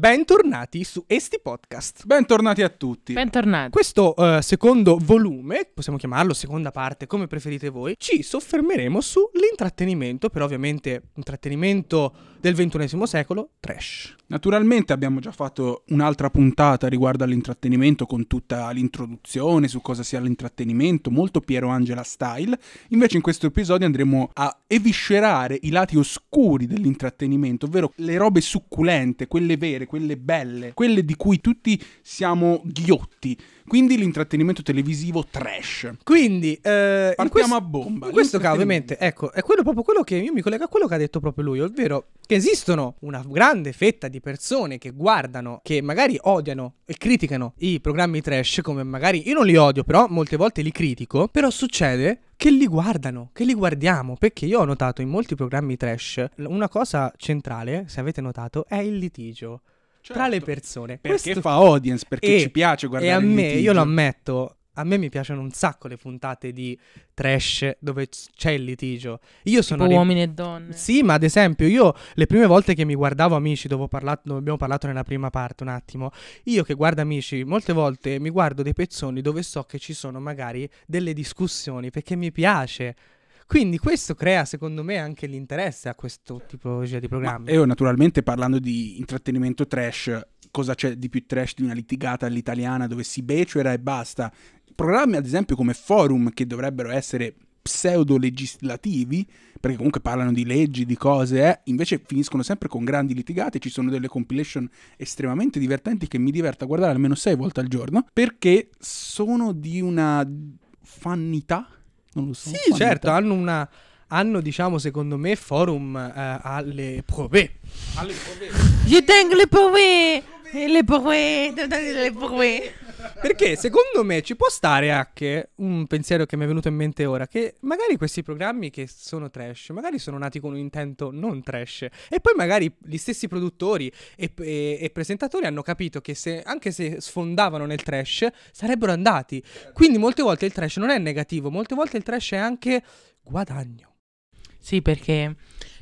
Bentornati su Esti Podcast. Bentornati a tutti. Bentornati. Questo eh, secondo volume, possiamo chiamarlo seconda parte, come preferite voi, ci soffermeremo sull'intrattenimento, però ovviamente intrattenimento del XXI secolo, trash. Naturalmente abbiamo già fatto un'altra puntata riguardo all'intrattenimento con tutta l'introduzione su cosa sia l'intrattenimento, molto Piero Angela style. Invece in questo episodio andremo a eviscerare i lati oscuri dell'intrattenimento, ovvero le robe succulente, quelle vere, quelle belle, quelle di cui tutti siamo ghiotti. Quindi l'intrattenimento televisivo trash. Quindi, eh, Partiamo questo- a bomba. In questo caso, ovviamente, ecco, è quello proprio quello che io mi collego a quello che ha detto proprio lui, ovvero che esistono una grande fetta di persone che guardano, che magari odiano e criticano i programmi trash, come magari io non li odio, però molte volte li critico, però succede che li guardano, che li guardiamo, perché io ho notato in molti programmi trash una cosa centrale, se avete notato, è il litigio tra le Certo. persone. Perché Questo- fa audience, perché e- ci piace guardare e a il me, litigio. io lo ammetto, a me mi piacciono un sacco le puntate di trash dove c'è il litigio. Io sono Tipo ri- uomini e donne. Sì, ma ad esempio io le prime volte che mi guardavo Amici, dove, ho parlato, dove abbiamo parlato nella prima parte un attimo, io che guardo Amici, molte volte mi guardo dei pezzoni dove so che ci sono magari delle discussioni perché mi piace. Quindi questo crea secondo me anche l'interesse a questo tipologia di Ma programmi. io naturalmente parlando di intrattenimento trash, cosa c'è di più trash di una litigata all'italiana dove si becera e basta? Programmi ad esempio come Forum che dovrebbero essere pseudo legislativi, perché comunque parlano di leggi, di cose, eh, invece finiscono sempre con grandi litigate, ci sono delle compilation estremamente divertenti che mi diverto a guardare almeno sei volte al giorno, perché sono di una fannità, non lo so. Sì, certo, hanno una hanno diciamo secondo me forum eh, alle prove. Je tengo le prove. E le prove. Le prove. Perché secondo me ci può stare anche un pensiero che mi è venuto in mente ora, che magari questi programmi che sono trash, magari sono nati con un intento non trash, e poi magari gli stessi produttori e, e- e presentatori hanno capito che se, anche se sfondavano nel trash, sarebbero andati. Quindi molte volte il trash non è negativo, molte volte il trash è anche guadagno. Sì, perché,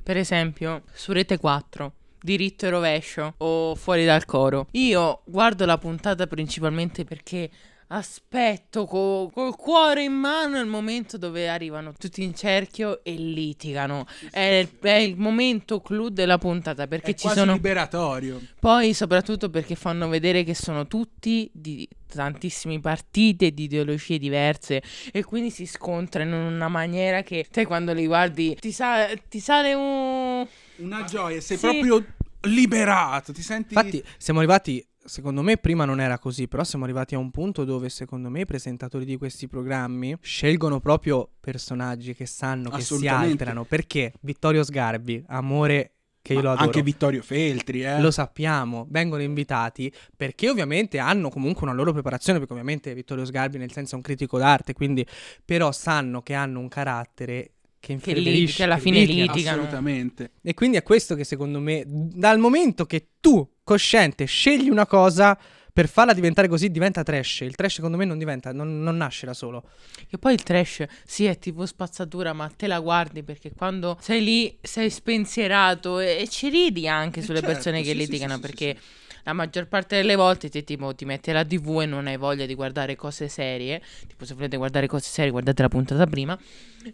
per esempio, su Rete 4, diritto e rovescio o fuori dal coro, io guardo la puntata principalmente perché aspetto co- col cuore in mano il momento dove arrivano tutti in cerchio e litigano. È, il- è il momento clou della puntata perché È ci quasi sono... liberatorio. Poi, soprattutto perché fanno vedere che sono tutti di tantissimi partiti e di ideologie diverse e quindi si scontrano in una maniera che te quando li guardi ti, sa- ti sale un... Una gioia, sei Sì. proprio liberato, ti senti... Infatti siamo arrivati, secondo me prima non era così, però siamo arrivati a un punto dove secondo me i presentatori di questi programmi scelgono proprio personaggi che sanno che si alterano. Perché Vittorio Sgarbi, amore che io lo adoro. Anche Vittorio Feltri, eh. Lo sappiamo, vengono invitati perché ovviamente hanno comunque una loro preparazione, perché ovviamente Vittorio Sgarbi nel senso è un critico d'arte, quindi però sanno che hanno un carattere che Che, lit- che alla fine litigano. litigano. Assolutamente. E quindi è questo che secondo me, dal momento che tu, cosciente, scegli una cosa per farla diventare così, diventa trash. Il trash secondo me non diventa, non, non nasce da solo. Che poi il trash, sì, è tipo spazzatura, ma te la guardi perché quando sei lì sei spensierato e, e ci ridi anche Eh, sulle certo, persone che sì, litigano sì, sì, perché sì. La maggior parte delle volte te tipo ti metti la TV e non hai voglia di guardare cose serie. Tipo se volete guardare cose serie guardate la puntata prima.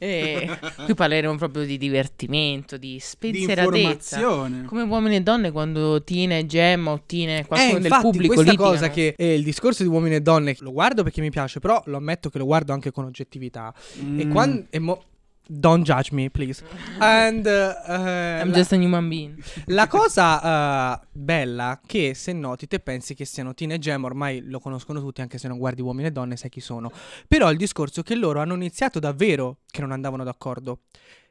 E qui parleremo proprio di divertimento, di Di spensieratezza. informazione. Come uomini e donne quando Tina e Gemma o Tina e Eh, qualcuno del infatti, pubblico questa litigano. cosa che è il discorso di uomini e donne lo guardo perché mi piace, però lo ammetto che lo guardo anche con oggettività. E Mm. quando... e mo- Don't judge me, please. And, uh, uh, I'm la- just a human being. La cosa eh, bella che se noti te pensi che siano Tina e Gem, ormai lo conoscono tutti anche se non guardi uomini e donne sai chi sono. Però il discorso è che loro hanno iniziato davvero che non andavano d'accordo.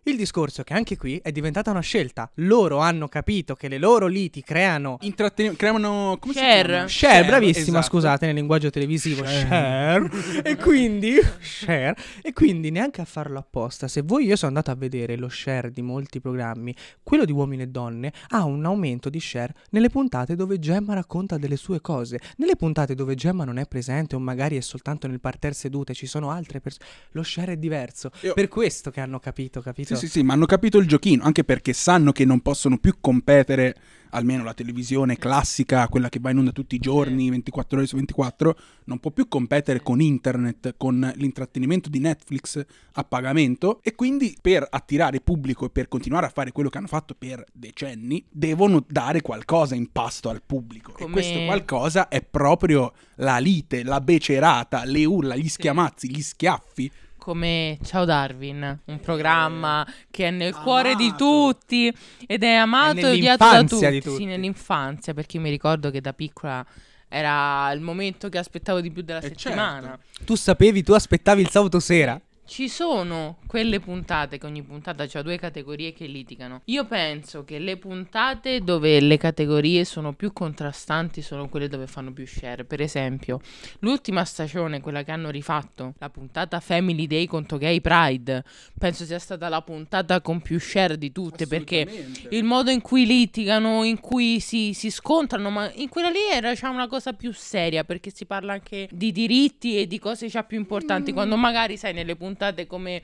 Il discorso è che anche qui è diventata una scelta. Loro hanno capito che le loro liti creano Intratteni- creano come Share. si chiama? Share, bravissima, esatto. scusate, nel linguaggio televisivo. Share. Share. e quindi share. E quindi neanche a farlo apposta. Se voi io sono andato a vedere lo share di molti programmi, quello di uomini e donne ha un aumento di share nelle puntate dove Gemma racconta delle sue cose. Nelle puntate dove Gemma non è presente o magari è soltanto nel parterre sedute, ci sono altre persone. Lo share è diverso. Io- Per questo che hanno capito, capito? Sì, sì, sì, ma hanno capito il giochino, anche perché sanno che non possono più competere, almeno la televisione classica, quella che va in onda tutti i giorni, 24 ore su 24, non può più competere con internet, con l'intrattenimento di Netflix a pagamento e quindi per attirare pubblico e per continuare a fare quello che hanno fatto per decenni, devono dare qualcosa in pasto al pubblico. E Come- questo qualcosa è proprio la lite, la becerata, le urla, gli schiamazzi, gli schiaffi. Come Ciao Darwin, un programma che è nel cuore di Amato. tutti ed è amato e odiato da tutti. di tutti. Sì, nell'infanzia, perché mi ricordo che da piccola era il momento che aspettavo di più della Eh, settimana. Tu sapevi, tu aspettavi il sabato sera. Ci sono quelle puntate che ogni puntata ha due categorie che litigano. Io penso che le puntate dove le categorie sono più contrastanti sono quelle dove fanno più share. Per esempio, l'ultima stagione, quella che hanno rifatto, la puntata Family Day contro Gay Pride, penso sia stata la puntata con più share di tutte perché il modo in cui litigano, in cui si, si scontrano, ma in quella lì era diciamo, una cosa più seria perché si parla anche di diritti e di cose già più importanti. Quando magari sai nelle puntate come. eh,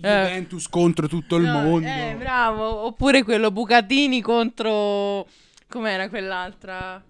Juventus contro tutto il no, mondo. Eh, bravo. Oppure quello Bucatini contro. Com'era quell'altra?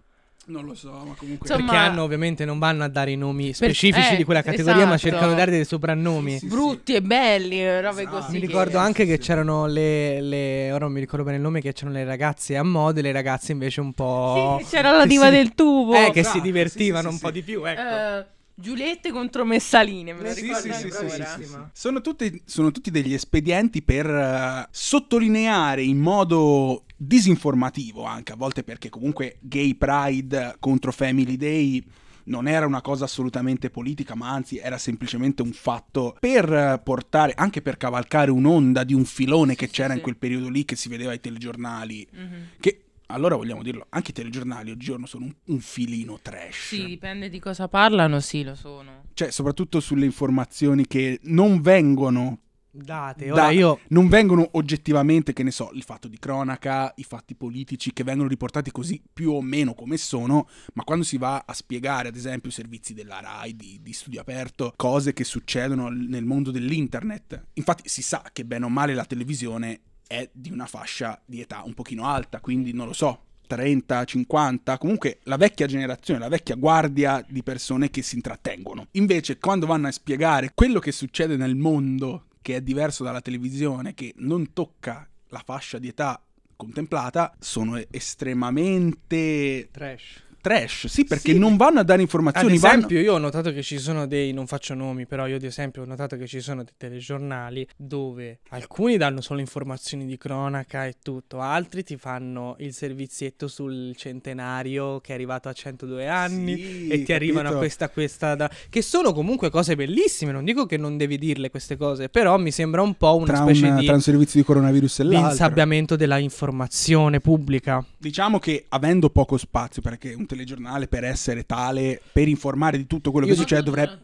Non lo so, ma comunque... Insomma, Perché hanno ovviamente non vanno a dare i nomi specifici eh, di quella categoria, ma esatto. cercano di dare dei soprannomi. Sì, Brutti e belli, robe Esatto. così. Mi che- ricordo anche che c'erano le, le- Ora non mi ricordo bene il nome. Che c'erano le ragazze a moda e le ragazze invece un po'. Sì, c'era la che diva si- del tubo. Eh, che Esatto, si divertivano sì, sì, un po' sì. di più, ecco. Eh, Giuliette contro Messaline, me lo Sì, ricordo sì, ancora. sì, sì, sì. Sono, tutti, sono tutti degli espedienti per eh, sottolineare in modo disinformativo anche a volte perché comunque gay pride contro family day non era una cosa assolutamente politica ma anzi era semplicemente un fatto per portare anche per cavalcare un'onda di un filone che Sì, c'era sì. in quel periodo lì che si vedeva ai telegiornali Mhm. che allora vogliamo dirlo anche i telegiornali oggigiorno sono un, un filino trash Sì, dipende di cosa parlano, sì, lo sono. cioè soprattutto sulle informazioni che non vengono Date, da- ora io. non vengono oggettivamente, che ne so, il fatto di cronaca, i fatti politici che vengono riportati così più o meno come sono, ma quando si va a spiegare, ad esempio, i servizi della RAI, di, di studio aperto, cose che succedono nel mondo dell'internet. Infatti si sa che bene o male la televisione è di una fascia di età un pochino alta, quindi non lo so. 30, 50, comunque la vecchia generazione, la vecchia guardia di persone che si intrattengono. Invece, quando vanno a spiegare quello che succede nel mondo, che è diverso dalla televisione, che non tocca la fascia di età contemplata, sono estremamente Trash. Trash. Sì, perché Sì. non vanno a dare Ad informazioni. esempio, io ho notato che ci sono dei. Non faccio nomi, però io, ad esempio, ho notato che ci sono dei telegiornali dove alcuni danno solo informazioni di cronaca e tutto, altri ti fanno il servizietto sul centenario che è arrivato a 102 anni. Sì, e ti arrivano a questa, questa da- che sono comunque cose bellissime. Non dico che non devi dirle queste cose, però mi sembra un po' una tra, specie un, di tra un servizio di coronavirus e l'altro. insabbiamento della informazione pubblica. Diciamo che avendo poco spazio, perché un telegiornale per essere tale, per informare di tutto quello Io che succede dovrebbe...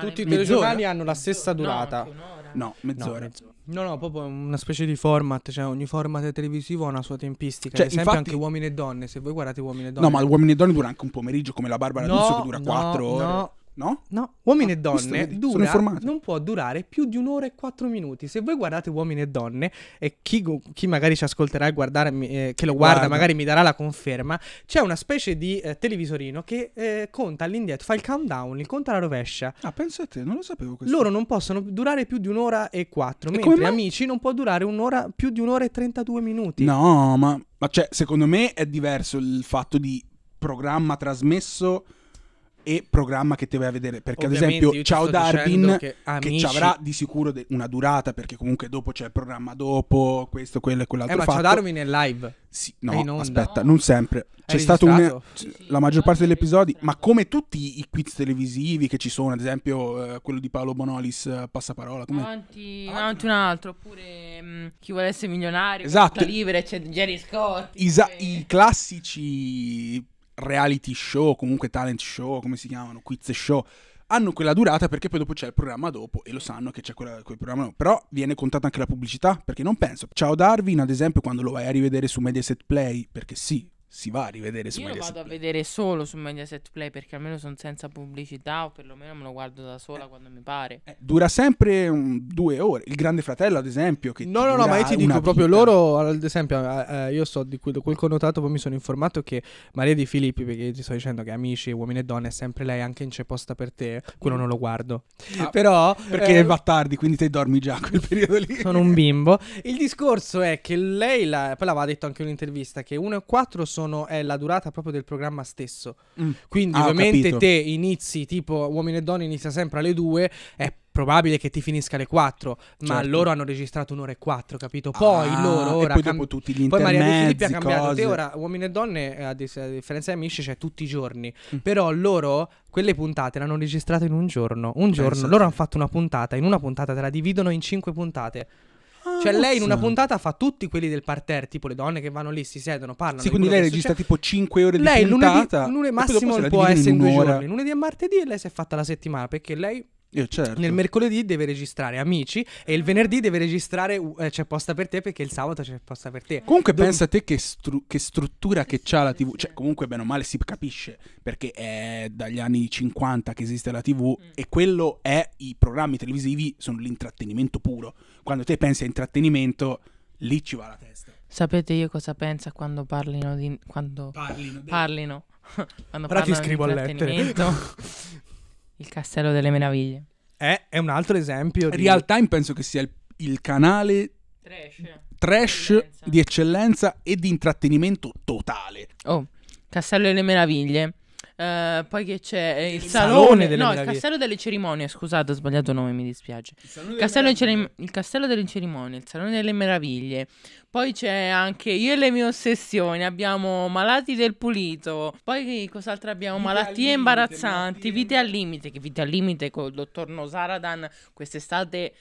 Tutti i telegiornali hanno la stessa durata. No, mezz'ora. No, no, no, proprio una specie di format, cioè ogni format televisivo ha una sua tempistica. Cioè, Ad esempio infatti- anche uomini e donne, se voi guardate uomini e donne. No, ma uomini e donne dura anche un pomeriggio come la Barbara No, D'Urso che dura no, 4 ore. no. No? No, uomini Ah, e donne visto, dura, non può durare più di un'ora e quattro minuti. Se voi guardate uomini e donne, e chi, chi magari ci ascolterà e guardare, eh, che lo guarda, Guarda. magari mi darà la conferma, c'è una specie di eh, televisorino che eh, conta all'indietro, fa il countdown, il conta alla rovescia. Ah, pensa a te, non lo sapevo questo. Loro non possono durare più di un'ora e quattro, E mentre amici non può durare un'ora, più di un'ora e 32 minuti. No, ma, ma cioè, secondo me è diverso il fatto di programma trasmesso e programma che ti vai a vedere. Perché ad Ovviamente esempio io ti Ciao Darwin che che Amici- ci avrà di sicuro de- una durata perché comunque dopo c'è il programma dopo, questo, quello e quell'altro Eh, ma fatto. Ciao Darwin è live. Sì, no, aspetta, non sempre. C'è È stato un, registrato? Sì, sì, la maggior parte degli episodi, ma come tutti i quiz televisivi che ci sono, ad esempio eh, quello di Paolo Bonolis, eh, Passaparola, come... Avanti, avanti un altro, oppure mm, chi vuole essere milionario, Esatto. Libera, c'è Jerry Scott. Isa- eh, I classici reality show, comunque talent show, come si chiamano, quiz show, hanno quella durata perché poi dopo c'è il programma dopo e lo sanno che c'è quella- quel programma dopo. Però viene contata anche la pubblicità, perché non penso. Ciao Darwin, ad esempio, quando lo vai a rivedere su Mediaset Play, perché sì, si va a rivedere su Io Mediaset vado a Play. vedere solo su Mediaset Play perché almeno sono senza pubblicità o perlomeno me lo guardo da sola quando mi pare. Eh, dura sempre um, due ore. Il Grande Fratello, ad esempio, che No, no, no, ma io ti dico una proprio vita. loro, ad esempio, eh, eh, io so di quel, quel connotato, poi mi sono informato che Maria Di Filippi, perché io ti sto dicendo che amici, uomini e donne, è sempre lei anche in C'è posta per te, quello non lo guardo. Ah, Però... Perché eh, va tardi, quindi te dormi già a quel periodo lì. Sono un bimbo. Il discorso è che lei, la- poi l'aveva detto anche in un'intervista, che 1 e 4 sono, è la durata proprio del programma stesso. Mm. Quindi Ah, ovviamente te inizi tipo Uomini e Donne inizia sempre alle 2, è probabile che ti finisca alle 4, ma Certo. loro hanno registrato un'ora e 4, capito? Poi Ah, loro ora... Poi dopo tutti gli poi Maria De Filippi ha intermezzi, cambiato. cose. Te ora, Uomini e Donne, eh, a, dis- a differenza di Amici, c'è tutti i giorni. Mm. Però loro, quelle puntate l'hanno registrate in un giorno. Un giorno. Pensa Loro hanno fatto una puntata. In una puntata te la dividono in 5 puntate. Ah, Cioè, lei in una puntata fa tutti quelli del parterre, tipo le donne che vanno lì, si siedono, parlano. Sì, di quindi lei registra tipo 5 ore di Lei lunedì, puntata. lunedì e poi dopo massimo può essere in due giorni. Lunedì e martedì e lei si è fatta la settimana perché lei Io certo. nel mercoledì deve registrare Amici e il venerdì deve registrare eh, C'è posta per te perché il sabato c'è posta per te. Comunque Dove- pensa te che, stru- che struttura che c'ha la TV. Cioè, comunque bene o male si capisce perché è dagli anni 50 che esiste la TV Mm. e quello è i programmi televisivi sono l'intrattenimento puro. Quando te pensi a intrattenimento, lì ci va la testa. Sapete io cosa pensa quando parlino di... quando Parlino parlino? quando Ora ti scrivo a lettere. Il castello delle meraviglie. Eh, è un altro esempio di... Real Time penso che sia il, il canale Trash. trash Eccellenza. di eccellenza e di intrattenimento totale. Oh, Castello delle Meraviglie. Eh, poi che c'è eh, il, Il salone, Salone delle no, il Meraviglie. castello delle cerimonie. Scusate, ho sbagliato nome, mi dispiace. Il Il castello, delle cerim- il castello delle cerimonie, il salone delle meraviglie. Poi c'è anche io e le mie ossessioni. Abbiamo malati del pulito. Poi cos'altro abbiamo? Vite al Malattie limite, imbarazzanti. malattie Vite al limite. Che vite al limite col dottor Nosaradan quest'estate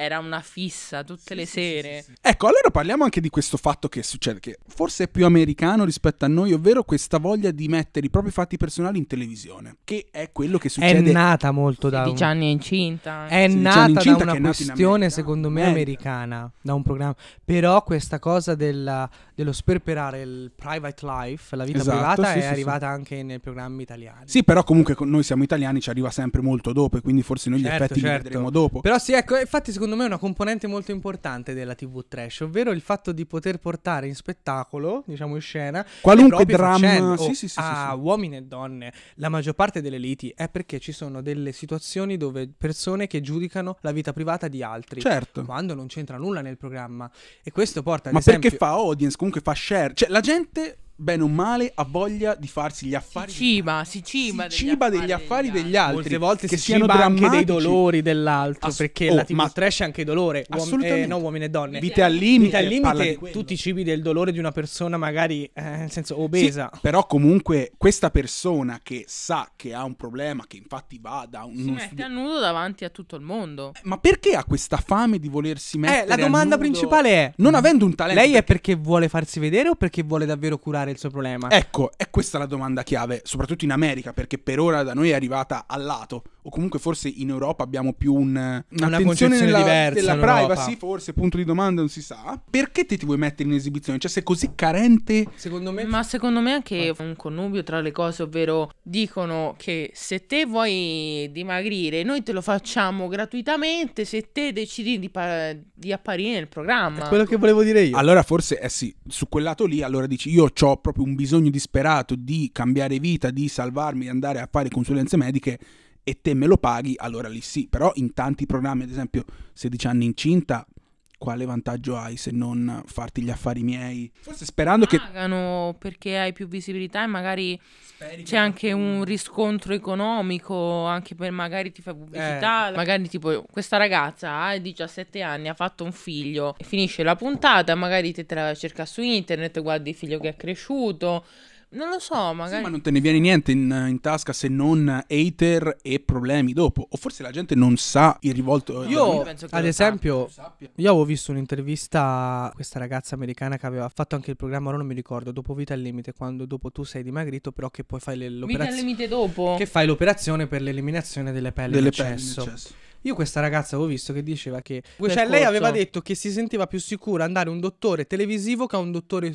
era una fissa tutte le sere. Ecco, allora parliamo anche di questo fatto che succede, che forse è più americano rispetto a noi, ovvero questa voglia di mettere i propri fatti personali in televisione, che è quello che È succede. nata molto da... 16 anni è incinta. È Sì, nata un'incinta da è una questione, secondo me, America. americana, da un programma. Però questa cosa della- dello sperperare il private life, la vita Esatto, privata, sì, è sì, arrivata anche nei programmi italiani. Sì, però comunque noi siamo italiani, ci arriva sempre molto dopo, e quindi forse noi gli Certo, effetti li certo. vedremo dopo. Però sì, ecco, infatti secondo me è una componente molto importante della TV trash, ovvero il fatto di poter portare in spettacolo, diciamo in scena, Qualunque dramma, sì, sì, sì, a uomini e donne, la maggior parte delle liti è perché ci sono delle situazioni dove persone che giudicano la vita privata di altri. Certo. Quando non c'entra nulla nel programma. E questo porta ad Ma esempio... perché fa audience, comunque fa share. Cioè, la gente, bene o male, ha voglia di farsi gli Si affari. ciba, si ciba, si ciba degli affari degli altri. Molte volte che si siano ciba anche dei dolori dell'altro, Ass- perché oh, la TV ma- trash è anche dolore, uom- Assolutamente. eh, no uomini e donne. Vite al limite. Vita al limite, quello. tu ti cibi del dolore di una persona magari, eh, nel senso, Sì, obesa. però comunque questa persona che sa che ha un problema, che infatti va da un... Si uno mette studio- a nudo davanti a tutto il mondo. Ma perché ha questa fame di volersi mettere Eh, la a domanda nudo? principale è... Non avendo un talento... Lei è perché- perché vuole farsi vedere o perché vuole davvero curare il suo problema? Ecco, è questa la domanda chiave, soprattutto in America, perché per ora da noi è arrivata al lato, o comunque forse in Europa abbiamo più un, un'attenzione concezione nella, diversa della in Europa. privacy, forse punto di domanda non si sa. Perché te ti vuoi mettere in esibizione? Cioè sei così carente... Secondo me... Ma secondo me anche un connubio tra le cose, ovvero dicono che se te vuoi dimagrire, noi te lo facciamo gratuitamente se te decidi di, pa- di apparire nel programma. È quello che volevo dire io. Allora forse, eh sì, su quel lato lì, allora dici io ho proprio un bisogno disperato di cambiare vita, di salvarmi, di andare a fare consulenze mediche e te me lo paghi, allora lì sì. Però in tanti programmi, ad esempio 16 anni incinta, quale vantaggio hai se non farti gli affari miei? Forse sperando che... Pagano perché hai più visibilità e magari c'è anche un riscontro economico, anche per magari ti fai pubblicità. Magari tipo questa ragazza ha 17 anni, ha fatto un figlio, finisce la puntata, magari te, te la cerca su internet, guardi il figlio che è cresciuto. Non lo so, magari... Sì, ma non te ne viene niente in, in tasca se non hater e problemi dopo. O forse la gente non sa il rivolto. Io, penso che ad esempio, sappia. io avevo visto un'intervista a questa ragazza americana che aveva fatto anche il programma, ora non mi ricordo, dopo Vita al Limite, quando dopo tu sei dimagrito, però che poi fai le- Vita al l'operazione... limite dopo. Che fai l'operazione per l'eliminazione delle pelli delle in pelli in eccesso. eccesso. Io questa ragazza avevo visto che diceva che cioè Percorso. lei aveva detto che si sentiva più sicura andare a un dottore televisivo che a un dottore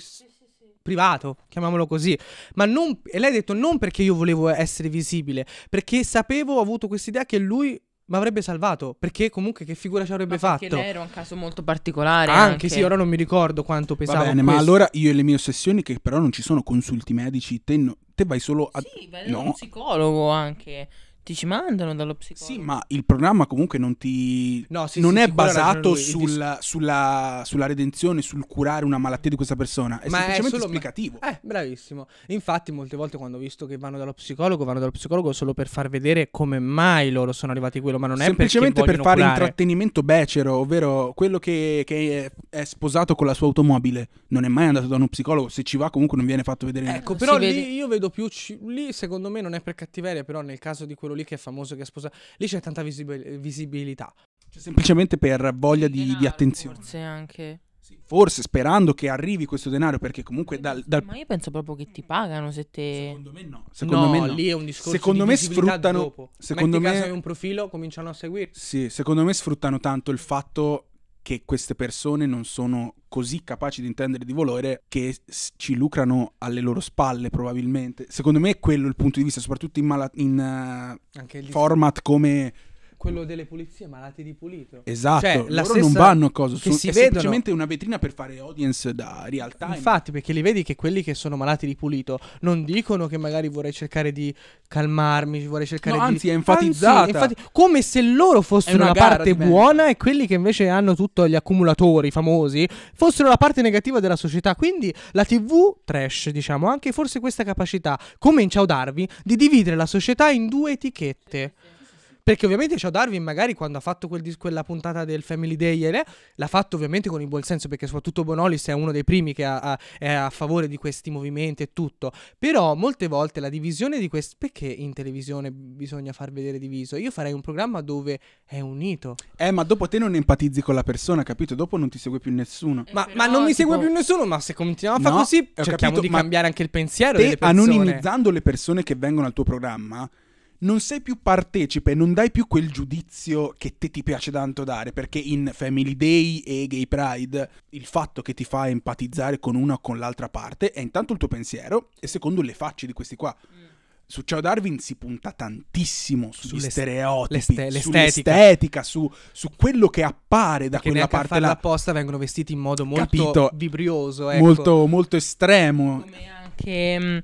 privato, chiamiamolo così. Ma non e lei ha detto non perché io volevo essere visibile, perché sapevo, ho avuto questa idea che lui mi avrebbe salvato, perché comunque che figura ci avrebbe Ma perché fatto. lei era un caso molto particolare. Anche, sì, ora non mi ricordo quanto pesava Va bene, ma questo. allora io e le mie ossessioni, che però non ci sono consulti medici, te, no- te vai solo a. Sì, vai No. dallo psicologo anche. Ti ci mandano dallo psicologo. Sì, ma il programma comunque non ti. No, sì, non sì, è basato lui, il dis- sul- sulla, sulla redenzione, sul curare una malattia di questa persona. È Ma è semplicemente solo- esplicativo. Eh, bravissimo. Infatti, molte volte quando ho visto che vanno dallo psicologo, vanno dallo psicologo solo per far vedere come mai loro sono arrivati a quello, ma non è Semplicemente per fare curare. intrattenimento becero, ovvero quello che, che è, è sposato con la sua automobile. Non è mai andato da uno psicologo. Se ci va, comunque non viene fatto vedere niente. Ecco, però lì vede- io vedo più. ci- lì, secondo me, non è per cattiveria. Però, nel caso di quello lì che è famoso, che è sposato, lì c'è tanta visibil- visibilità. Cioè, semplicemente per voglia di, di Denaro, attenzione. Forse anche. Sì, Forse sperando che arrivi questo denaro, perché comunque dal, dal- Ma io penso proprio che ti pagano se te. Secondo me no. Secondo no, me no. lì è un discorso Secondo di me sfruttano- dopo. secondo Metti me- caso hai un profilo, cominciano a seguire. Sì, secondo me sfruttano tanto il fatto che queste persone non sono così capaci di intendere di valore che ci lucrano alle loro spalle probabilmente. Secondo me è quello il punto di vista, soprattutto in, mala- in, Anche il format come... quello delle pulizie, malati di pulito. Esatto, Cioè, loro la non vanno a cosa, sono- si è vedono- semplicemente una vetrina per fare audience da real time. Infatti, perché li vedi che quelli che sono malati di pulito non dicono che magari vorrei cercare di calmarmi, vorrei cercare No, di. anzi, è enfatizzata. Anzi, infatti, come se loro fossero una la parte buona e quelli che invece hanno tutto gli accumulatori famosi fossero la parte negativa della società. Quindi la TV trash, diciamo, ha anche forse questa capacità, come in Ciao Darwin, di dividere la società in due etichette. Perché ovviamente Ciao Darwin magari quando ha fatto quel dis- quella puntata del Family Day eh, l'ha fatto ovviamente con il buon senso perché soprattutto Bonolis è uno dei primi che ha- ha- è a favore di questi movimenti e tutto. Però molte volte la divisione di questi... Perché in televisione bisogna far vedere diviso? Io farei un programma dove è unito. Eh, ma dopo te non empatizzi con la persona, capito? Dopo non ti segue più nessuno. Ma, però, ma non mi segue più nessuno, ma se continuiamo a fare No, così ho cerchiamo capito, di ma cambiare anche il pensiero Te, delle persone. anonimizzando le persone che vengono al tuo programma, non sei più partecipe, non dai più quel giudizio che te ti piace tanto dare, perché in Family Day e Gay Pride il fatto che ti fa empatizzare con una o con l'altra parte è intanto il tuo pensiero e secondo le facce di questi qua. Su Ciao Darwin si punta tantissimo sugli Sulle- stereotipi, l'este- l'estetica. sull'estetica, su, su quello che appare da Che quella parte là, apposta vengono vestiti in modo molto Capito. vibrioso. Ecco. molto, molto estremo. Come anche mh,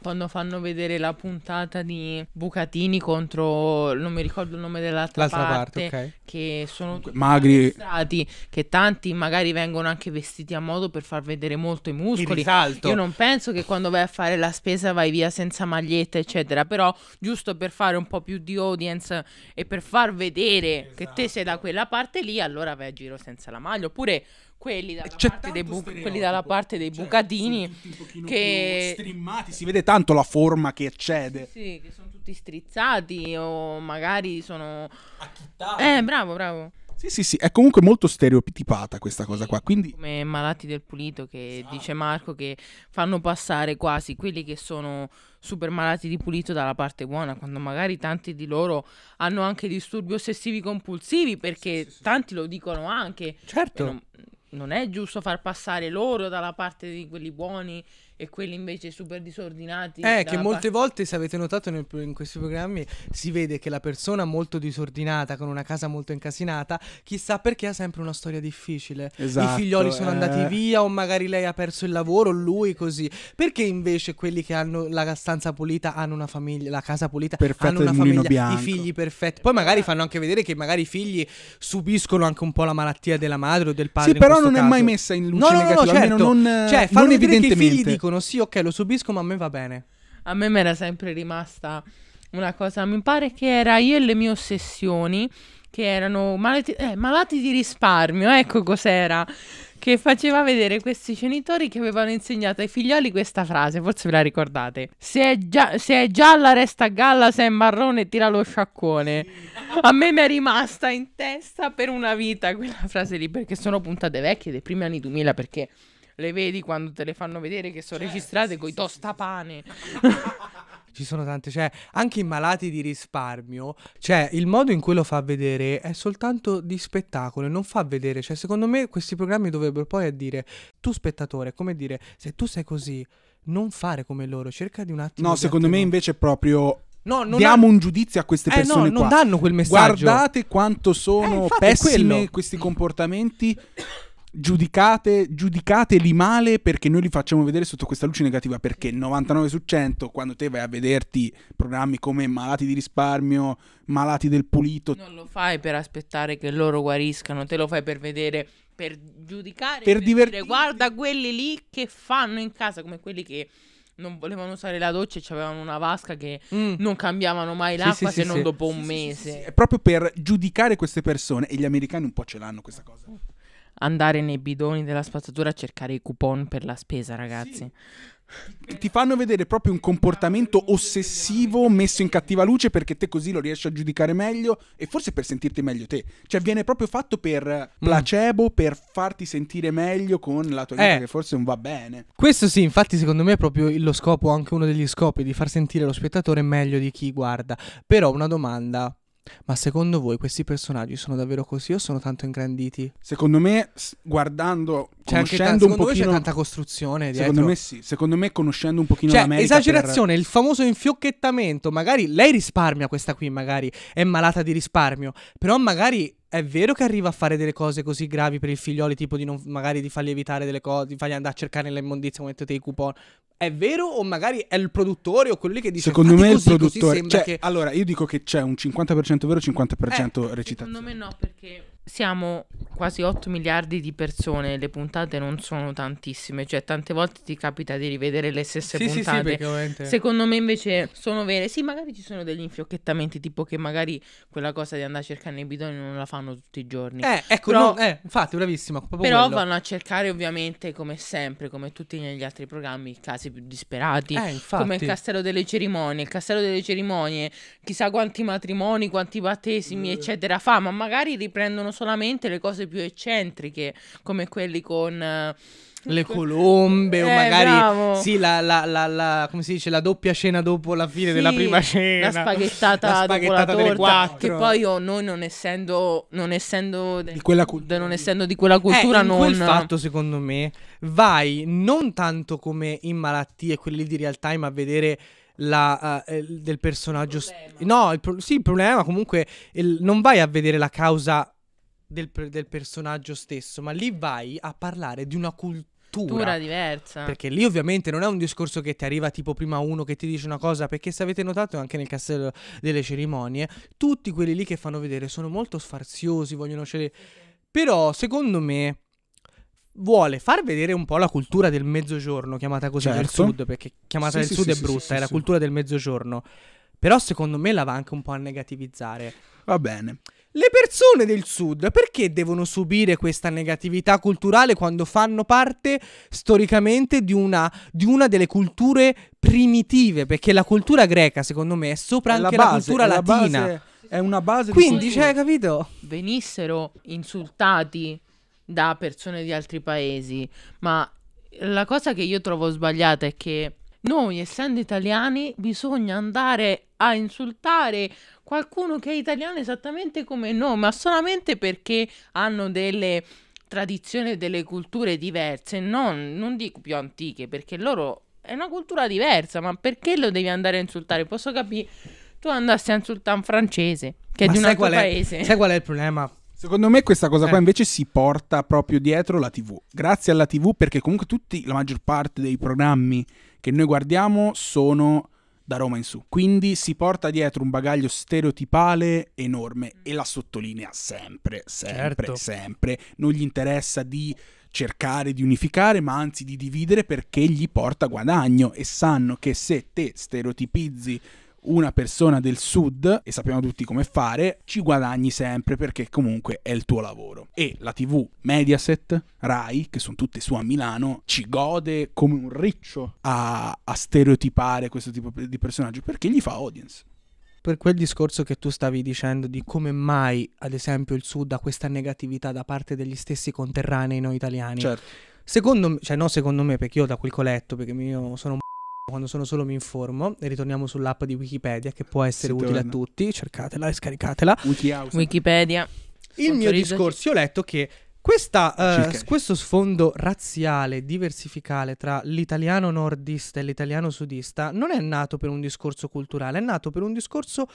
quando fanno vedere la puntata di Bucatini contro non mi ricordo il nome dell'altra L'altra parte, parte, ok. che sono tutti magri. che tanti magari vengono anche vestiti a modo per far vedere molto i muscoli. Io non penso che quando vai a fare la spesa vai via senza maglietta, eccetera. Però, giusto per fare un po' più di audience e per far vedere che te sei da quella parte lì, allora vai a giro senza la maglia. Oppure quelli dalla, C'è parte dei, bu- quelli dalla parte dei Cioè, bucatini. che- più streamati, si vede tanto la forma che eccede. Sì, che sono tutti strizzati o magari sono... Eh, bravo, bravo. Sì, sì, sì, è comunque molto stereotipata questa cosa qua, quindi Come malati del pulito che dice Marco che fanno passare quasi quelli che sono super malati di pulito dalla parte buona, quando magari tanti di loro hanno anche disturbi ossessivi compulsivi, perché tanti lo dicono anche. Certo. Non, non è giusto far passare loro dalla parte di quelli buoni e quelli invece super disordinati. Eh, che molte parte- volte, se avete notato nel- in questi programmi, si vede che la persona molto disordinata, con una casa molto incasinata, chissà perché ha sempre una storia difficile. Esatto, I figlioli sono eh. andati via, o magari lei ha perso il lavoro, lui così. Perché invece quelli che hanno la stanza pulita hanno una famiglia, la casa pulita, Perfetta hanno una famiglia, bianco. i figli perfetti. Poi magari fanno anche vedere che magari i figli subiscono anche un po' la malattia della madre o del padre. Sì, però non è mai caso. messa in luce No, no, no, negativa, almeno certo. non, Cioè, non fanno vedere che i figli evidentemente. Dicono sì, ok, lo subisco, ma a me va bene. A me mi era sempre rimasta una cosa, mi pare che era io e le mie ossessioni, che erano malati, eh, malati di risparmio, ecco cos'era, che faceva vedere questi genitori che avevano insegnato ai figlioli questa frase, forse ve la ricordate. Se è, gia- se è gialla resta a galla, se è marrone tira lo sciacquone. A me mi è rimasta in testa per una vita quella frase lì, perché sono puntate vecchie dei primi anni 2000, perché... Le vedi quando te le fanno vedere che sono registrate coi tostapane. Ci sono tante, cioè, anche i malati di risparmio, cioè, il modo in cui lo fa vedere è soltanto di spettacolo, e non fa vedere, cioè, secondo me questi programmi dovrebbero poi a dire, tu spettatore, come dire, se tu sei così, non fare come loro, cerca di un attimo No, secondo me attenuare. invece proprio No, non diamo ha- un giudizio a queste Eh, persone no, qua. non danno quel messaggio. Guardate quanto sono Eh, è pessimi quello. questi comportamenti. Giudicate, giudicateli male perché noi li facciamo vedere sotto questa luce negativa. Perché 99 su 100, quando te vai a vederti programmi come Malati di risparmio, Malati del pulito, Non lo fai per aspettare che loro guariscano, te lo fai per vedere, per giudicare, Per per, divertirti. dire guarda quelli lì che fanno in casa, come quelli che non volevano usare la doccia e avevano una vasca che Mm. non cambiavano mai l'acqua sì, se sì, non sì. dopo un mese. è proprio per giudicare queste persone. E gli americani un po' ce l'hanno questa cosa. Andare nei bidoni della spazzatura a cercare i coupon per la spesa, ragazzi. Ti fanno vedere proprio un comportamento ossessivo messo in cattiva luce perché te così lo riesci a giudicare meglio e forse per sentirti meglio te. Cioè viene proprio fatto per placebo, per farti sentire meglio con la tua vita Eh. che forse non va bene. Questo sì, infatti secondo me è proprio lo scopo, anche uno degli scopi, di far sentire lo spettatore meglio di chi guarda. Però una domanda, ma secondo voi questi personaggi sono davvero così o sono tanto ingranditi? Secondo me, guardando, conoscendo un voi c'è pochino... tanta costruzione dietro? Secondo me sì, secondo me conoscendo un pochino Cioè, l'America esagerazione, il famoso infiocchettamento, magari lei risparmia questa qui, magari è malata di risparmio, però magari è vero che arriva a fare delle cose così gravi per il figlioli, tipo di non, magari di fargli evitare delle cose, di fargli andare a cercare nelle immondizie come mettete i coupon. È vero o magari è il produttore o quello lì che per... dice Secondo "Fate me il così, così produttore... Cioè, che... allora, io dico che c'è un 50% vero e 50% recitazione. Secondo me no, perché siamo quasi 8 miliardi di persone, le puntate non sono tantissime, cioè tante volte ti capita di rivedere le stesse Sì, sì, sì, puntate. perché ovviamente... Secondo me invece sono vere. Sì, magari ci sono degli infiocchettamenti, tipo che magari quella cosa di andare a cercare nei bidoni non la fanno tutti i giorni. Eh, ecco, Però- no, eh, infatti, bravissima, Però quello. vanno a cercare ovviamente, come sempre, come tutti negli altri programmi, i casi più disperati. Eh, infatti. Come il castello delle cerimonie. Il castello delle cerimonie, chissà quanti matrimoni, quanti battesimi, eccetera, fa, ma magari riprendono solamente le cose più eccentriche, come quelli con... eh, Le colombe o Eh, magari bravo. sì, la, la, la, la- come si dice, la doppia cena dopo la fine Sì, della prima cena. La spaghettata, La dopo spaghettata la delle torta, quattro. Che poi io, noi non essendo, non essendo de- Di quella cultura non essendo di quella cultura, eh, in non... quel fatto, secondo me, vai non tanto come in malattie, quelli di real time, a vedere la, il- del personaggio. st- no, il pro- sì, il problema comunque il- non vai a vedere la causa del, del personaggio stesso, ma lì vai a parlare di una cultura. cultura diversa. Perché lì ovviamente non è un discorso che ti arriva tipo prima uno che ti dice una cosa, perché se avete notato anche nel castello delle cerimonie, tutti quelli lì che fanno vedere sono molto sfarziosi, vogliono scegliere... Però secondo me vuole far vedere un po' la cultura del mezzogiorno, chiamata così del Certo. sud, perché chiamata Sì, del sì, sud sì, è sì, brutta, sì, è la sì. cultura del mezzogiorno. Però secondo me la va anche un po' a negativizzare. Va bene. Le persone del sud perché devono subire questa negatività culturale quando fanno parte storicamente di una, di una delle culture primitive? Perché la cultura greca, secondo me, è sopra È anche la, base, cultura è la latina. base- è una base di Quindi, cultura. cioè, capito? venissero insultati da persone di altri paesi, ma la cosa che io trovo sbagliata è che noi, essendo italiani, bisogna andare a insultare qualcuno che è italiano esattamente come noi, ma solamente perché hanno delle tradizioni e delle culture diverse, non, non dico più antiche, perché loro è una cultura diversa, ma perché lo devi andare a insultare? Posso capire, tu andassi a insultare un francese, che è Ma di un altro qual è- paese. Sai qual è il problema? Secondo me questa cosa qua Eh. invece si porta proprio dietro la TV. Grazie alla TV perché comunque tutti, la maggior parte dei programmi che noi guardiamo sono da Roma in su. Quindi si porta dietro un bagaglio stereotipale enorme e la sottolinea sempre, sempre, Certo. sempre. Non gli interessa di cercare di unificare, ma anzi di dividere perché gli porta guadagno e sanno che se te stereotipizzi una persona del sud, e sappiamo tutti come fare, ci guadagni sempre perché comunque è il tuo lavoro. E la TV Mediaset, Rai, che sono tutte su a Milano, ci gode come un riccio a, a stereotipare questo tipo di personaggio perché gli fa audience. Per quel discorso che tu stavi dicendo di come mai, ad esempio, il Sud ha questa negatività da parte degli stessi conterranei noi italiani. Certo. Secondo me, cioè no secondo me, perché io da quel che ho letto, perché io sono un quando sono solo mi informo e ritorniamo sull'app di Wikipedia che può essere Si utile a torna. tutti, cercatela e scaricatela. Wikihouse. Wikipedia. Il mio discorso, io ho letto che questa, Circa. questo sfondo razziale, diversificale tra l'italiano nordista e l'italiano sudista non è nato per un discorso culturale, è nato per un discorso,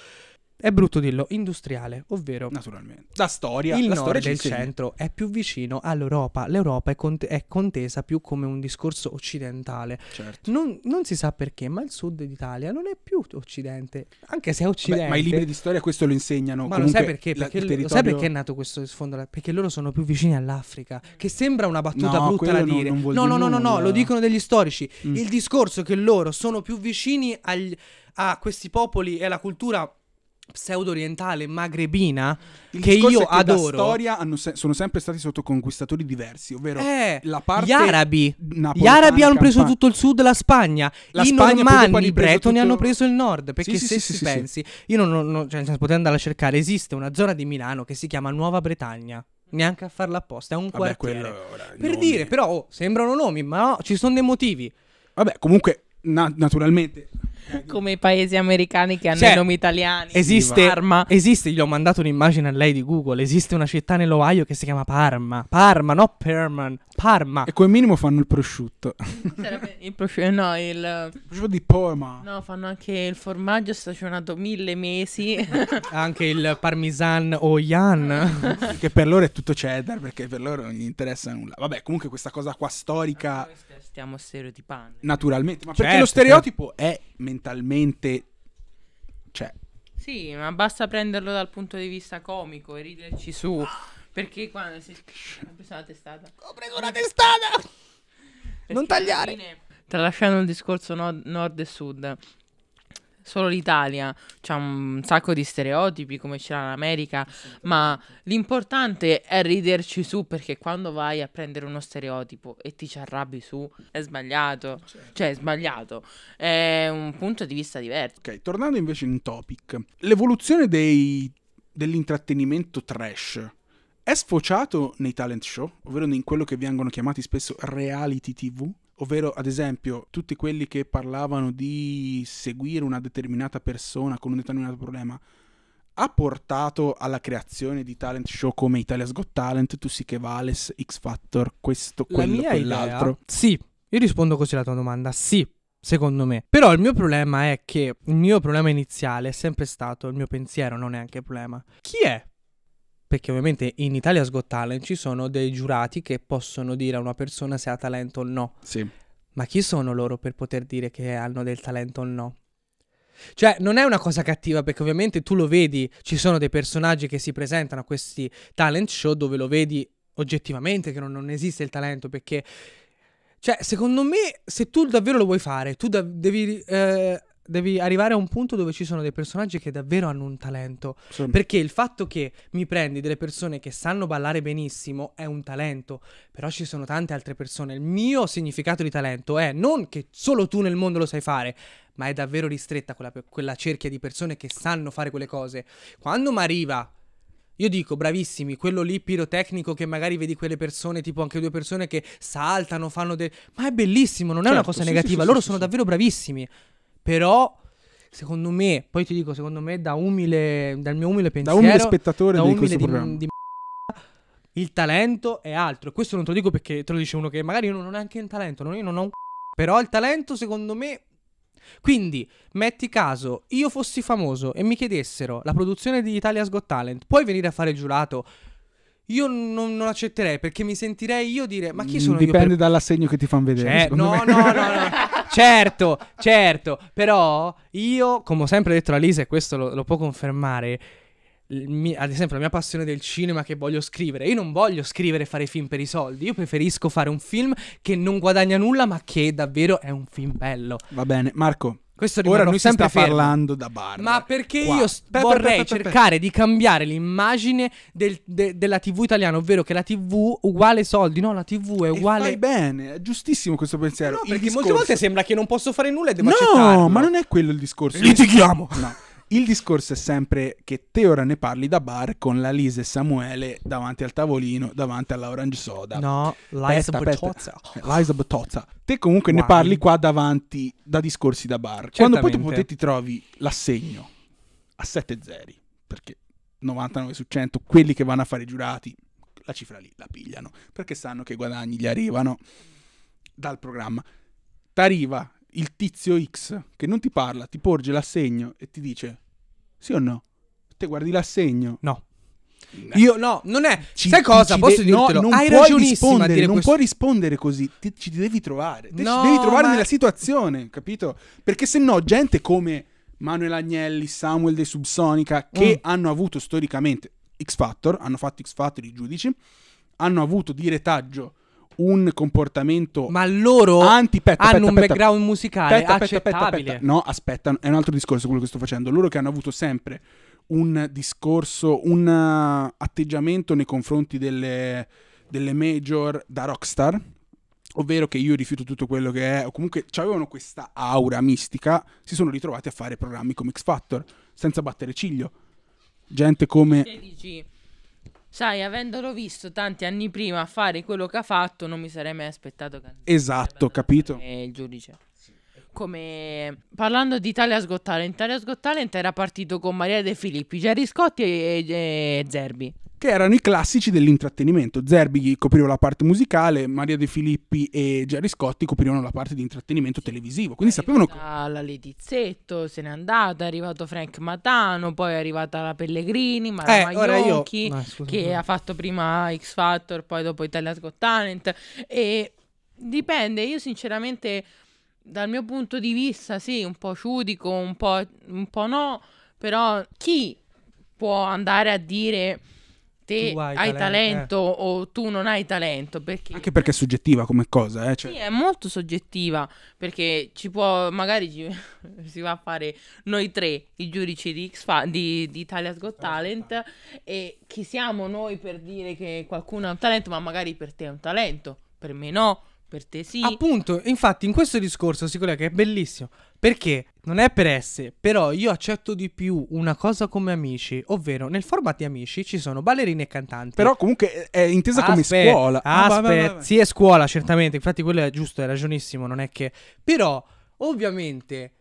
è brutto dirlo, industriale, ovvero Naturalmente. La storia. il la nord insegna. centro è più vicino all'Europa, l'Europa è, cont- è contesa più come un discorso occidentale. Certo. Non, non si sa perché, ma il sud d'Italia non è più occidente, anche se è occidente. Vabbè, ma i libri di storia questo lo insegnano. Ma lo Comunque, sai perché? la- Perché il lo sai territorio- perché è nato questo sfondo? Perché loro sono più vicini all'Africa. Che sembra una battuta No, brutta da non- dire. non no, no, no, no, no, lo dicono degli storici. Mm. Il discorso che loro sono più vicini agli- a questi popoli e alla cultura pseudo-orientale magrebina Il che io che adoro. storia hanno se- sono sempre stati sotto conquistatori diversi, ovvero Eh, la parte gli arabi. Gli arabi hanno preso campa- tutto il sud, la Spagna. La I Spagna normanni, i bretoni tutto- hanno preso il nord. Perché Sì, se sì, si sì, pensi, io non, non, non- cioè, potete andare a cercare, esiste una zona di Milano che si chiama Nuova Bretagna. Neanche a farla apposta, è un Vabbè, quartiere. quello ora, Per nomi- dire, però, oh, sembrano nomi, ma no, ci sono dei motivi. Vabbè, comunque na- naturalmente Come i paesi americani che hanno Cioè, i nomi italiani. Esiste, Parma. esiste, gli ho mandato un'immagine a lei di Google. Esiste una città nell'Ohio che si chiama Parma. Parma, no Perman. Parma. e come minimo fanno il prosciutto. Il prosciutto- no, il... Il prosciutto di Parma. No, fanno anche il formaggio stagionato mille mesi. Anche il parmesan o Yan. Che per loro è tutto cheddar perché per loro non gli interessa nulla. Vabbè, comunque questa cosa qua storica Noi Stiamo stereotipando. naturalmente, ma Certo, perché lo stereotipo è mentalmente cioè Sì, ma basta prenderlo dal punto di vista comico e riderci su. Perché quando si... Ho preso la testata. Ho preso una testata. Non tagliare. fine, Tralasciando il discorso no- nord e sud, solo l'Italia ha un sacco di stereotipi come ce l'ha l'America, ma l'importante è riderci su perché quando vai a prendere uno stereotipo e ti ci arrabbi su, è sbagliato. Cioè, è sbagliato. È un punto di vista diverso. Ok, tornando invece in topic, l'evoluzione dei- dell'intrattenimento trash è sfociato nei talent show, ovvero in quello che vengono chiamati spesso reality TV, ovvero ad esempio tutti quelli che parlavano di seguire una determinata persona con un determinato problema. Ha portato alla creazione di talent show come Italia's Got Talent, Tu sì che vales, X Factor, questo, La quello, quell'altro. idea. Sì, io rispondo così alla tua domanda. Sì, secondo me. Però il mio problema è che il mio problema iniziale è sempre stato il mio pensiero, non è anche il problema. Chi è? Perché ovviamente in Italia's Got Talent ci sono dei giurati che possono dire a una persona se ha talento o no. Sì. Ma chi sono loro per poter dire che hanno del talento o no? Cioè, non è una cosa cattiva perché ovviamente tu lo vedi, ci sono dei personaggi che si presentano a questi talent show dove lo vedi oggettivamente che non, non esiste il talento perché... Cioè, secondo me, se tu davvero lo vuoi fare, tu da- devi, eh, devi arrivare a un punto dove ci sono dei personaggi che davvero hanno un talento. Sono- Perché il fatto che mi prendi delle persone che sanno ballare benissimo è un talento, però ci sono tante altre persone. Il mio significato di talento è non che solo tu nel mondo lo sai fare, ma è davvero ristretta quella, quella cerchia di persone che sanno fare quelle cose. Quando mi arriva, io dico bravissimi, quello lì pirotecnico che magari vedi quelle persone, tipo anche due persone che saltano, fanno del... Ma è bellissimo, non è una Certo, cosa sì, negativa, sì, loro sì, sono sì, sì. davvero bravissimi. Però, secondo me, poi ti dico, secondo me, da umile, dal mio umile da pensiero, umile spettatore da di umile questo di, programma. di il talento è altro. E questo non te lo dico perché te lo dice uno che magari io non ho neanche un talento, non, io non ho un Però il talento, secondo me. Quindi, metti caso, io fossi famoso e mi chiedessero la produzione di Italia's Got Talent, puoi venire a fare il giurato? Io non, non accetterei perché mi sentirei io dire: Ma chi Mm, sono Dipende io? per- dall'assegno che ti fanno vedere. Cioè, no, me. no, no, no. certo, certo. Però io, come ho sempre detto a Lisa, e questo lo, lo può confermare. il mi- ad esempio, la mia passione del cinema che voglio scrivere. Io non voglio scrivere e fare film per i soldi. Io preferisco fare un film che non guadagna nulla, ma che davvero è un film bello. Va bene, Marco. Questo Ora si sempre sta fermo. parlando da bar. Ma perché Qua. io Aspetta, vorrei aspetta, aspetta, cercare di cambiare l'immagine del- de- della TV italiana, ovvero che la TV uguale soldi, no, la TV è E uguale fai bene, è giustissimo questo pensiero. No, perché discorso- molte volte sembra che non posso fare nulla e devo No, accettarlo. ma non è quello il discorso. Litighiamo. No. Il discorso è sempre che te ora ne parli da bar con la Lisa e Samuele davanti al tavolino, davanti all'orange soda. No, Liza. Botozza. Liza Botozza. Te comunque ne Wine. parli qua davanti da discorsi da bar. Quando poi Certamente. te ti trovi l'assegno a 7 zeri, perché 99 su 100, quelli che vanno a fare i giurati, la cifra lì la pigliano, perché sanno che i guadagni gli arrivano dal programma. T'arriva il tizio X che non ti parla, ti porge l'assegno e ti dice sì o no? Te guardi l'assegno. No. Io no, non è. Ci- sai cosa? Posso de- no, dirtelo? non Hai puoi rispondere, dire non questo. puoi rispondere così, ti, ci devi trovare. Te No, ci devi trovare ma- nella situazione, capito? Perché se no, gente come Manuel Agnelli, Samuel De Subsonica, che Mm. hanno avuto storicamente X Factor, hanno fatto X Factor i giudici, hanno avuto di retaggio un comportamento Ma loro anti petta, hanno petta, un petta, background musicale Aspetta, aspetta, aspetta, accettabile. No, aspetta, è un altro discorso quello che sto facendo. Loro che hanno avuto sempre un discorso, un uh, atteggiamento nei confronti delle, delle major da rockstar, ovvero che io rifiuto tutto quello che è, o comunque avevano questa aura mistica, si sono ritrovati a fare programmi come X Factor, senza battere ciglio. Gente come... Te dici, sai, avendolo visto tanti anni prima fare quello che ha fatto, non mi sarei mai aspettato che Esatto, capito? è il giudice. Come parlando di Italia's Got Talent, Italia's Got Talent era partito con Maria De Filippi, Gerry Scotti e, e Zerbi. Che erano i classici dell'intrattenimento. Zerbi copriva la parte musicale, Maria De Filippi e Gerry Scotti coprivano la parte di intrattenimento televisivo. Quindi sapevano... La Letizzetto se n'è andata, è arrivato Frank Matano, poi è arrivata la Pellegrini, Mara Eh, io- Maionchi, No, scusa, che ha fatto prima X Factor, poi dopo Italia's Got Talent. E dipende, io sinceramente, dal mio punto di vista, sì, un po' ciudico, un po', un po' no, però chi può andare a dire te hai hai, talento, talento o tu non hai talento? Perché Anche perché è suggettiva come cosa, eh? cioè- sì, è molto soggettiva perché ci può, magari ci- si va a fare noi tre, i giudici di, X di, di Italia's Got Talent, e chi siamo noi per dire che qualcuno ha un talento, ma magari per te è un talento, per me no, per te sì. Appunto, infatti, in questo discorso si collega, è bellissimo. Perché non è per esse, però io accetto di più una cosa come amici, ovvero nel format di amici ci sono ballerini e cantanti. Però comunque è intesa come Aspetta, scuola. Ah, Aspetta, vai. sì, è scuola, certamente. Infatti, quello è giusto, è ragionissimo. Non è che. Però, ovviamente,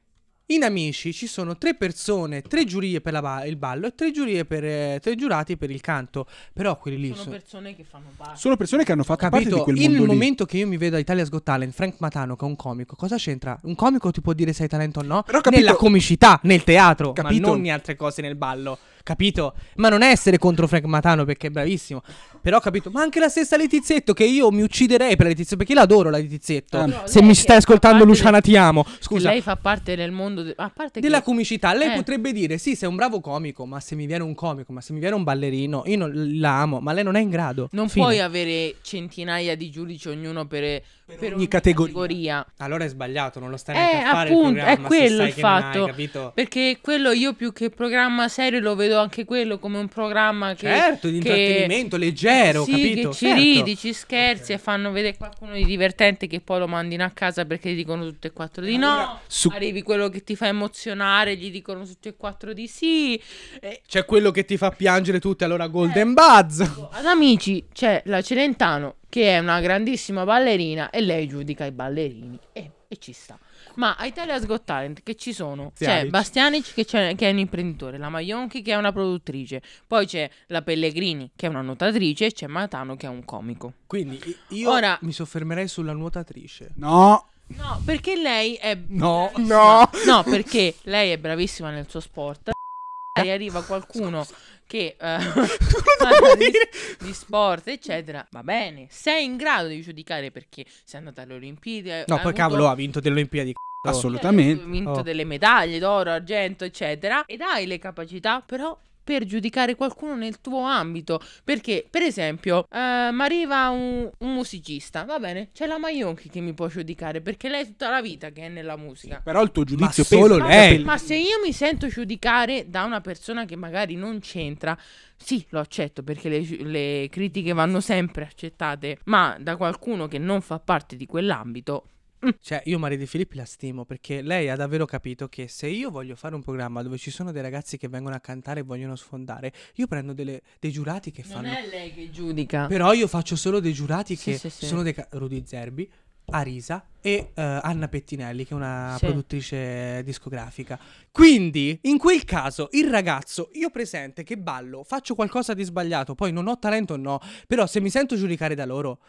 in amici ci sono tre persone, tre giurie per la ba- il ballo e tre giurie per. eh, tre giurati per il canto. Però quelli lì sono sono. persone che fanno parte. Sono persone che hanno fatto parte di Capito? quel In mondo il lì. momento che io mi vedo a Italia's Got Talent, Frank Matano, che è un comico, cosa c'entra? Un comico ti può dire se hai talento o no? Però, capito- Nella comicità, nel teatro, Capito? ma non in altre cose nel ballo. Capito? Ma non è essere contro Frank Matano perché è bravissimo. Però capito? Ma anche la stessa Letizzetto che io mi ucciderei per Letizzetto perché l'adoro la Letizzetto. Però Se mi stai ascoltando Luciana del- ti amo. Scusa. Lei fa parte del mondo, de- a parte Della che... comicità, lei Eh. potrebbe dire: Sì, sei un bravo comico, ma se mi viene un comico, ma se mi viene un ballerino, io non, la amo, ma lei non è in grado. Non Fine. puoi avere centinaia di giudici, ognuno per, per ogni categoria. categoria. Allora è sbagliato, non lo stai Eh, neanche a fare appunto, il programma. è quello il hai, fatto. capito? Perché quello io più che programma serio lo vedo anche quello come un programma che... Certo, di che- intrattenimento leggero, sì, capito? che ci Certo. ridi, ci scherzi e fanno vedere qualcuno di divertente che poi lo mandino a casa perché gli dicono tutte e quattro di no. su- Arrivi quello che ti fa emozionare, gli dicono tutte e quattro di sì. E C'è quello che ti fa piangere tutte, allora Golden Buzz. ad amici c'è la Celentano che è una grandissima ballerina e lei giudica i ballerini e, e ci sta. Ma a Italia's Got Talent che ci sono? C'è Bastianic. Bastianic che, c'è- che è un imprenditore, la Maionchi che è una produttrice, poi c'è la Pellegrini che è una nuotatrice e c'è Matano che è un comico. Quindi io Ora- mi soffermerei sulla nuotatrice. No, No, perché lei è No, bravissima- No, perché lei è bravissima nel suo sport. Magari arriva qualcuno che eh, parla di, di sport, eccetera. Va bene, sei in grado di giudicare perché sei andata alle Olimpiadi. No, poi avuto- cavolo, ha vinto delle Olimpiadi. c***o. Assolutamente. Hai vinto Oh. delle medaglie d'oro, argento, eccetera. Ed hai le capacità, però per giudicare qualcuno nel tuo ambito. Perché, per esempio, eh, mi arriva un, un musicista, va bene, c'è la Maionchi che mi può giudicare perché lei è tutta la vita che è nella musica. Però il tuo giudizio Ma solo pesa. lei. Ma se io mi sento giudicare da una persona che magari non c'entra, sì, lo accetto perché le, le critiche vanno sempre accettate, ma da qualcuno che non fa parte di quell'ambito, Cioè, io Maria Di Filippi la stimo perché lei ha davvero capito che se io voglio fare un programma dove ci sono dei ragazzi che vengono a cantare e vogliono sfondare, io prendo delle- dei giurati che non fanno. è lei che giudica. Però io faccio solo dei giurati Sì, che sì, sì. sono dei ca- Rudy Zerbi, Arisa e eh, Anna Pettinelli, che è una Sì. produttrice discografica. Quindi, in quel caso, il ragazzo, io presente che ballo, faccio qualcosa di sbagliato, poi non ho talento, no. Però se mi sento giudicare da loro,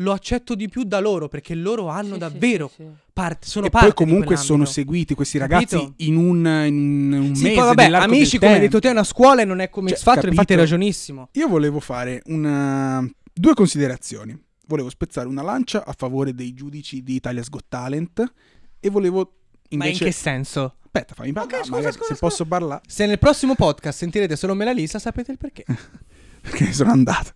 lo accetto di più da loro perché loro hanno Sì, davvero sì, sì. parte, sono E parte poi di comunque sono seguiti questi Capito? ragazzi in un, in un Sì, mese poi vabbè, amici, del come hai detto te, è una scuola e non è come Cioè, X Factor, infatti hai ragionissimo. Io volevo fare una... due considerazioni. Volevo spezzare una lancia a favore dei giudici di Italia's Got Talent e volevo Ma in invece... che senso? Aspetta, fammi parlare, Ok, scusa, magari, scusa, se scusa. posso parlare, Se nel prossimo podcast sentirete solo Melalisa, sapete il perché. perché sono andato.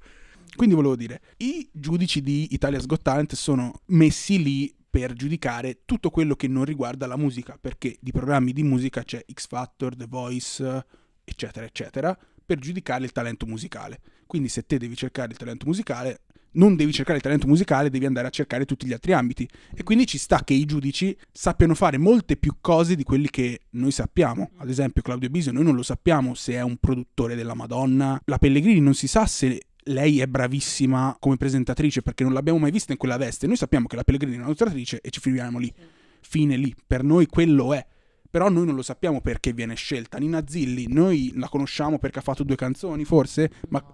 Quindi volevo dire, i giudici di Italia's Got Talent sono messi lì per giudicare tutto quello che non riguarda la musica, perché di programmi di musica c'è X Factor, The Voice, eccetera, eccetera, per giudicare il talento musicale. Quindi se te devi cercare il talento musicale, non devi cercare il talento musicale, devi andare a cercare tutti gli altri ambiti. E quindi ci sta che i giudici sappiano fare molte più cose di quelli che noi sappiamo. Ad esempio, Claudio Bisio, noi non lo sappiamo se è un produttore della Madonna. La Pellegrini non si sa se lei è bravissima come presentatrice perché non l'abbiamo mai vista in quella veste. Noi sappiamo che la Pellegrini è una nutritrice e ci finiamo lì. Fine lì. Per noi quello è. Però noi non lo sappiamo perché viene scelta. Nina Zilli, noi la conosciamo perché ha fatto due canzoni, forse, ma,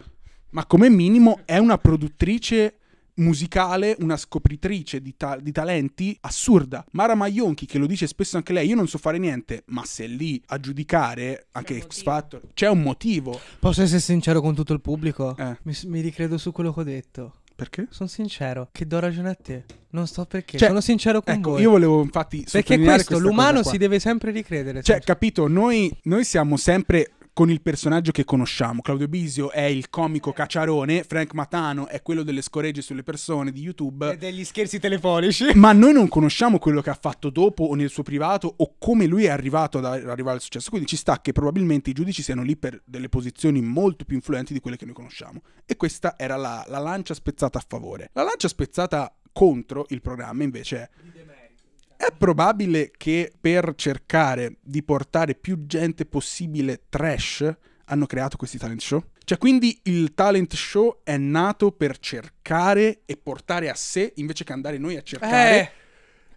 ma come minimo è una produttrice musicale, una scopritrice di, ta- di talenti assurda. Mara Maionchi, che lo dice spesso anche lei, io non so fare niente, ma se è lì a giudicare anche X. Factor, c'è un motivo. Posso essere sincero con tutto il pubblico? Eh. Mi, mi ricredo su quello che ho detto. Perché? Sono sincero, che do ragione a te. Non so perché. Cioè, Sono sincero con Ecco, voi. io volevo infatti perché questo, l'umano si deve sempre ricredere. Cioè, Sergio. capito, noi, noi siamo sempre con il personaggio che conosciamo. Claudio Bisio è il comico cacciarone, Frank Matano è quello delle scoregge sulle persone di YouTube. E degli scherzi telefonici. Ma noi non conosciamo quello che ha fatto dopo o nel suo privato o come lui è arrivato ad arrivare al successo. Quindi ci sta che probabilmente i giudici siano lì per delle posizioni molto più influenti di quelle che noi conosciamo. E questa era la, la lancia spezzata a favore. La lancia spezzata contro il programma invece è è probabile che per cercare di portare più gente possibile trash hanno creato questi talent show? Cioè, quindi il talent show è nato per cercare e portare a sé, invece che andare noi a cercare Eh,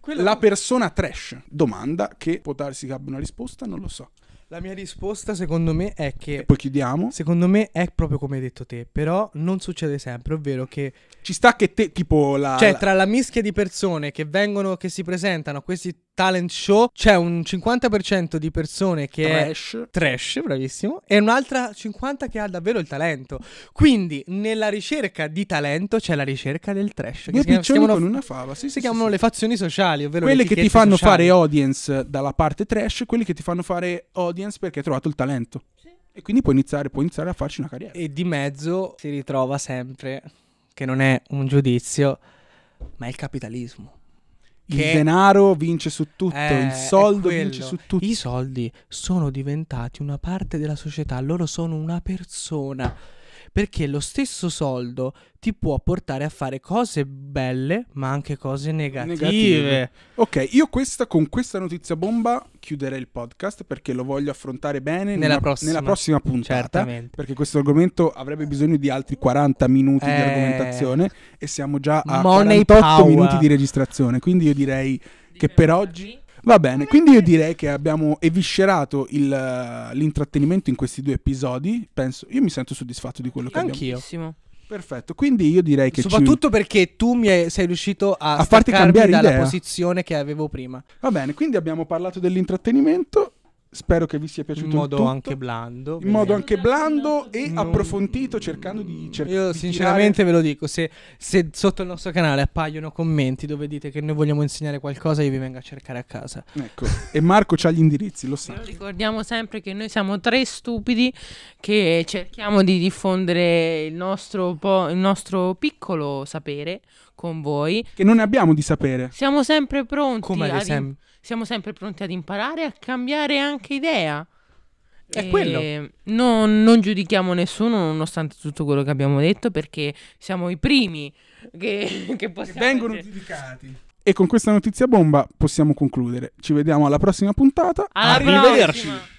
quello- la persona trash. Domanda che può darsi che abbia una risposta, non lo so. La mia risposta, secondo me, è che. E poi chiudiamo. Secondo me è proprio come hai detto te, però non succede sempre, ovvero che Ci sta che te, tipo la... cioè la- tra la mischia di persone che vengono che si presentano a questi talent show c'è un 50% di persone che è trash. trash, bravissimo, e un'altra 50 che ha davvero il talento. Quindi nella ricerca di talento c'è la ricerca del trash, Due piccioni chiamano, con una fava, sì, si sì, chiamano sì, le sì. fazioni sociali, ovvero Quelle le che ti fanno sociali. fare audience dalla parte trash, quelli che ti fanno fare audience perché hai trovato il talento. E quindi puoi iniziare, puoi iniziare a farci una carriera. E di mezzo si ritrova sempre, che non è un giudizio, ma è il capitalismo. Il che- denaro vince su tutto, Eh, il soldo vince su tutto. I soldi sono diventati una parte della società, loro sono una persona. Perché lo stesso soldo ti può portare a fare cose belle, ma anche cose negative. Negative. Ok, io questa, con questa notizia bomba chiuderei il podcast perché lo voglio affrontare bene Nella prossima. nella prossima puntata. Certamente. Perché questo argomento avrebbe bisogno di altri 40 minuti di Eh. argomentazione e siamo già a Money 48 power. minuti di registrazione. Quindi io direi che per oggi va bene. Quindi io direi che abbiamo eviscerato il, eh, l'intrattenimento in questi due episodi. Penso, io mi sento soddisfatto di quello che abbiamo Anch'io. Perfetto, quindi io direi che ci... Soprattutto perché tu mi hai- sei riuscito a, A farti cambiare dalla idea. posizione che avevo prima. Va bene, quindi abbiamo parlato dell'intrattenimento. Spero che vi sia piaciuto In modo tutto. anche blando. in modo anche blando e Non- approfondito, cercando di cercare. Io sinceramente ve lo dico, se, se sotto il nostro canale appaiono commenti dove dite che noi vogliamo insegnare qualcosa, io vi vengo a cercare a casa. Ecco, e Marco c'ha gli indirizzi, lo sa. Ricordiamo sempre che noi siamo tre stupidi che cerchiamo di diffondere il nostro, po- il nostro piccolo sapere con voi. Che non ne abbiamo di sapere. Siamo sempre pronti, Come ad esempio. Siamo sempre pronti ad imparare a cambiare anche idea. È E quello. Non, non giudichiamo nessuno nonostante tutto quello che abbiamo detto perché siamo i primi che, che Che possiamo vengono essere- giudicati. E con questa notizia bomba possiamo concludere. Ci vediamo alla prossima puntata. Alla Arrivederci. prossima!